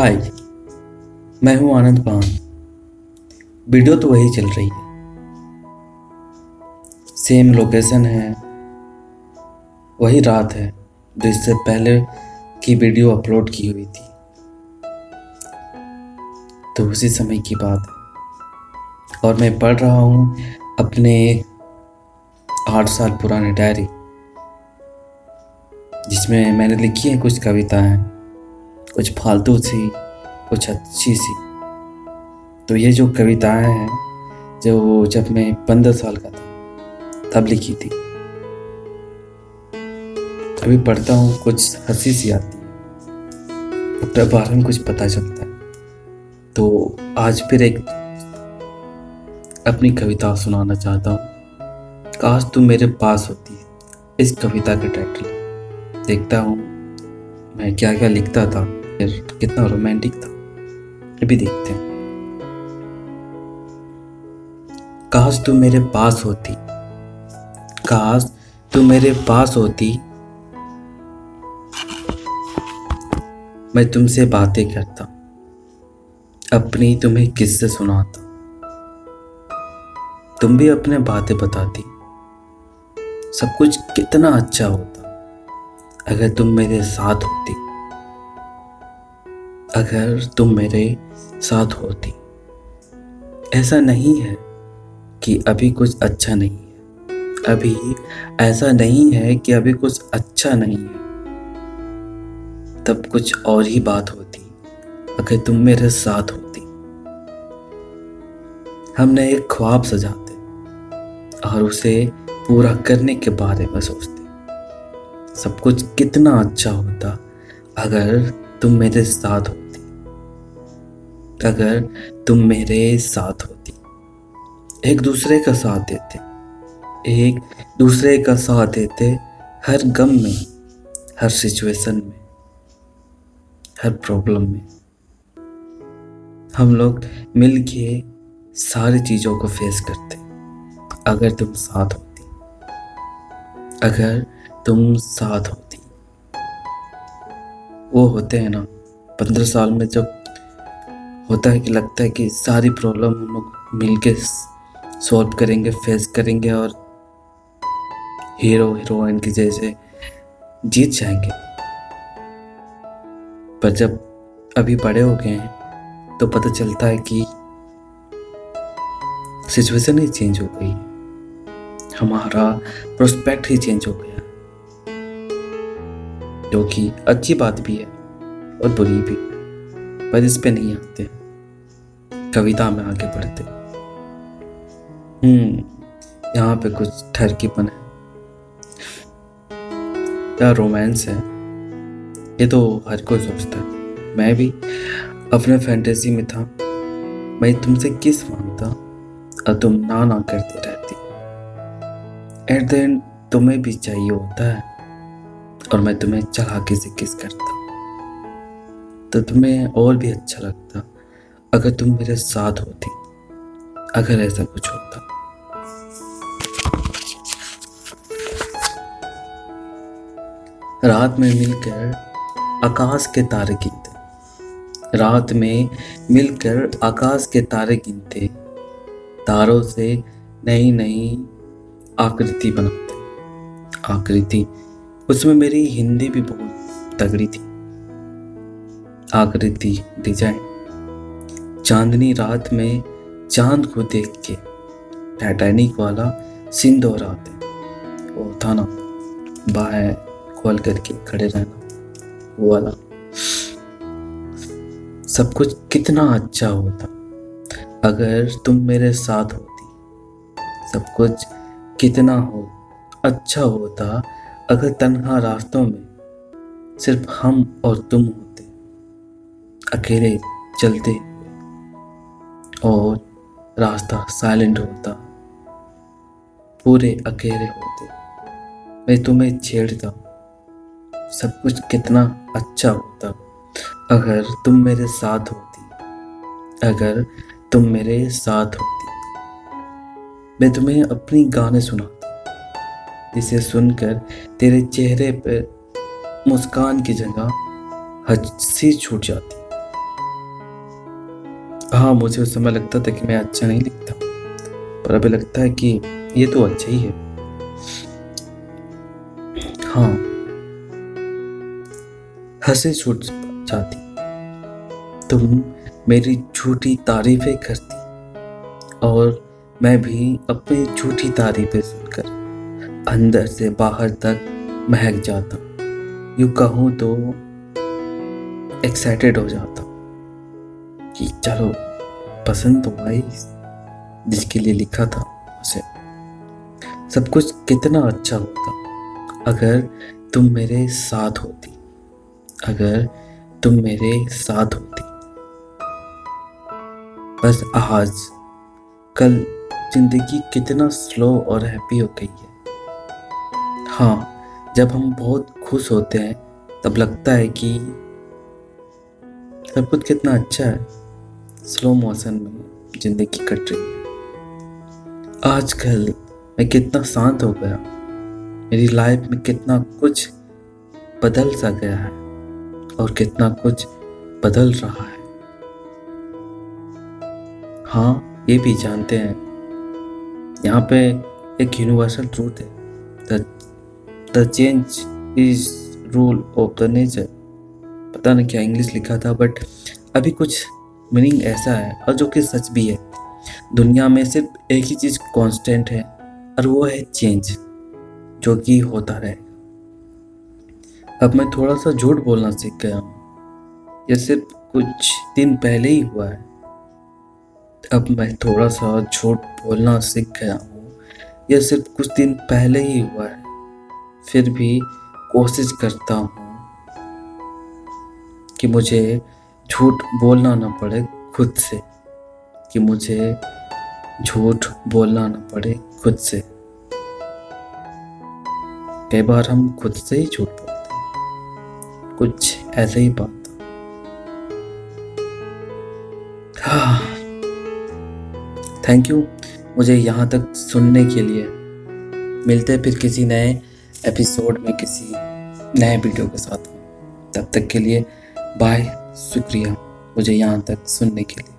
हाय, मैं हूँ आनंद पान। वीडियो तो वही चल रही है। सेम लोकेशन है, वही रात है, जो इससे पहले की वीडियो अपलोड की हुई थी। तो उसी समय की बात है। और मैं पढ़ रहा हूँ अपने आठ साल पुराने डायरी, जिसमें मैंने लिखी है कुछ कविताएँ। कुछ फालतू सी, कुछ अच्छी सी। तो ये जो कविताएँ हैं, जो जब मैं पंद्रह साल का था, तब लिखी थी। अभी पढ़ता हूँ, कुछ हँसी सी आती है। बारे में कुछ पता चलता है। तो आज फिर एक अपनी कविता सुनाना चाहता हूँ। काश तुम मेरे पास होती है इस कविता के टाइटल देखता हूँ, मैं क्या क्या लिखता था। फिर कितना रोमांटिक था। अभी देखते हैं। काश तू मेरे पास होती। काश तू मेरे पास होती। मैं तुमसे बातें करता। अपनी तुम्हें किस्से सुनाता। तुम भी अपने बातें बताती। सब कुछ कितना अच्छा होता। अगर तुम मेरे साथ होती। अगर तुम मेरे साथ होती। ऐसा नहीं है कि अभी कुछ अच्छा नहीं है। अभी ऐसा नहीं है कि अभी कुछ अच्छा नहीं है। तब कुछ और ही बात होती, अगर तुम मेरे साथ होती। हमने एक ख्वाब सजाते और उसे पूरा करने के बारे में सोचते। सब कुछ कितना अच्छा होता अगर तुम मेरे साथ होती अगर तुम मेरे साथ होती। एक दूसरे का साथ देते। एक दूसरे का साथ देते हर गम में, हर सिचुएशन में, हर प्रॉब्लम में। हम लोग मिल के सारी चीज़ों को फेस करते, अगर तुम साथ होती। अगर तुम साथ होती। वो होते हैं ना, पंद्रह साल में जब होता है कि लगता है कि सारी प्रॉब्लम हम लोग मिल के सॉल्व करेंगे फेस करेंगे और हीरो हीरोइन की जैसे जीत जाएँगे। पर जब अभी बड़े हो गए हैं तो पता चलता है कि सिचुएशन ही चेंज हो गई हमारा प्रोस्पेक्ट ही चेंज हो गया जो कि अच्छी बात भी है और बुरी भी, पर इस पे नहीं आते। कविता में आगे बढ़ते। हम्म यहाँ पे कुछ ठरकीपन है। या रोमांस है? ये तो हर कोई सोचता है। मैं भी अपने फैंटेसी में था। मैं तुमसे किस माँगता? और तुम ना ना करती रहती। एट द एंड तुम्हें भी चाहिए होता है। और मैं तुम्हें चढ़ा के से किस करता। तो तुम्हें और भी अच्छा लगता। अगर तुम मेरे साथ होती, अगर ऐसा कुछ होता। रात में मिलकर आकाश के तारे गिनते। रात में मिलकर आकाश के तारे गिनते, तारों से नई नई आकृति बनाते। आकृति, उसमें मेरी हिंदी भी बहुत तगड़ी थी। आकृति डिज़ाइन। चांदनी रात में चाँद को देख के टाइटैनिक वाला सीन दोहराते वो था ना बाहें खोल करके खड़े रहना, वो वाला। सब कुछ कितना अच्छा होता। अगर तुम मेरे साथ होती, सब कुछ कितना हो अच्छा होता, अगर तन्हा रास्तों में सिर्फ़ हम और तुम होते, अकेले चलते और रास्ता साइलेंट होता। पूरे अकेले होते। मैं तुम्हें छेड़ता सब कुछ कितना अच्छा होता। अगर तुम मेरे साथ होती। अगर तुम मेरे साथ होती। मैं तुम्हें अपनी गाने सुनाता जिसे सुनकर तेरे चेहरे पर मुस्कान की जगह हँसी छूट जाती। हाँ मुझे उस समय लगता था कि मैं अच्छा नहीं लिखता पर अभी लगता है कि ये तो अच्छा ही है। हाँ। हंसे छूट जाती। तुम मेरी झूठी तारीफें करती। और मैं भी अपनी झूठी तारीफें सुनकर अंदर से बाहर तक महक जाता। यू कहूँ तो एक्साइटेड हो जाता। कि चलो, पसंद तो आई जिसके लिए लिखा था उसे। सब कुछ कितना अच्छा होता। अगर तुम मेरे साथ होती। अगर तुम मेरे साथ होती। बस आज कल ज़िंदगी कितना स्लो और हैप्पी हो गई है। हाँ जब हम बहुत खुश होते हैं, तब लगता है कि सब कुछ कितना अच्छा है। स्लो मोशन में ज़िंदगी कट रही है। आजकल मैं कितना शांत हो गया। मेरी लाइफ में कितना कुछ बदल सा गया है और कितना कुछ बदल रहा है। हाँ ये भी जानते हैं। यहाँ पे एक यूनिवर्सल ट्रूथ है। The change is rule of the nature पता नहीं क्या इंग्लिश लिखा था बट अभी कुछ मीनिंग ऐसा है, और जो कि सच भी है। दुनिया में सिर्फ़ एक ही चीज़ कांस्टेंट है, और वो है चेंज जो कि होता रहे। अब मैं थोड़ा सा झूठ बोलना सीख गया। हूँ ये सिर्फ़ कुछ दिन पहले ही हुआ है। अब मैं थोड़ा सा झूठ बोलना सीख गया हूँ। यह सिर्फ़ कुछ दिन पहले ही हुआ है। फिर भी कोशिश करता हूँ कि मुझे झूठ बोलना ना पड़े खुद से, कि मुझे झूठ बोलना ना पड़े खुद से। कई बार हम खुद से ही झूठ बोलते हैं। कुछ ऐसे ही बात। हाँ। थैंक यू मुझे यहाँ तक सुनने के लिए। मिलते फिर किसी नए एपिसोड में किसी नए वीडियो के साथ। तब तक के लिए बाय शुक्रिया मुझे यहाँ तक सुनने के लिए।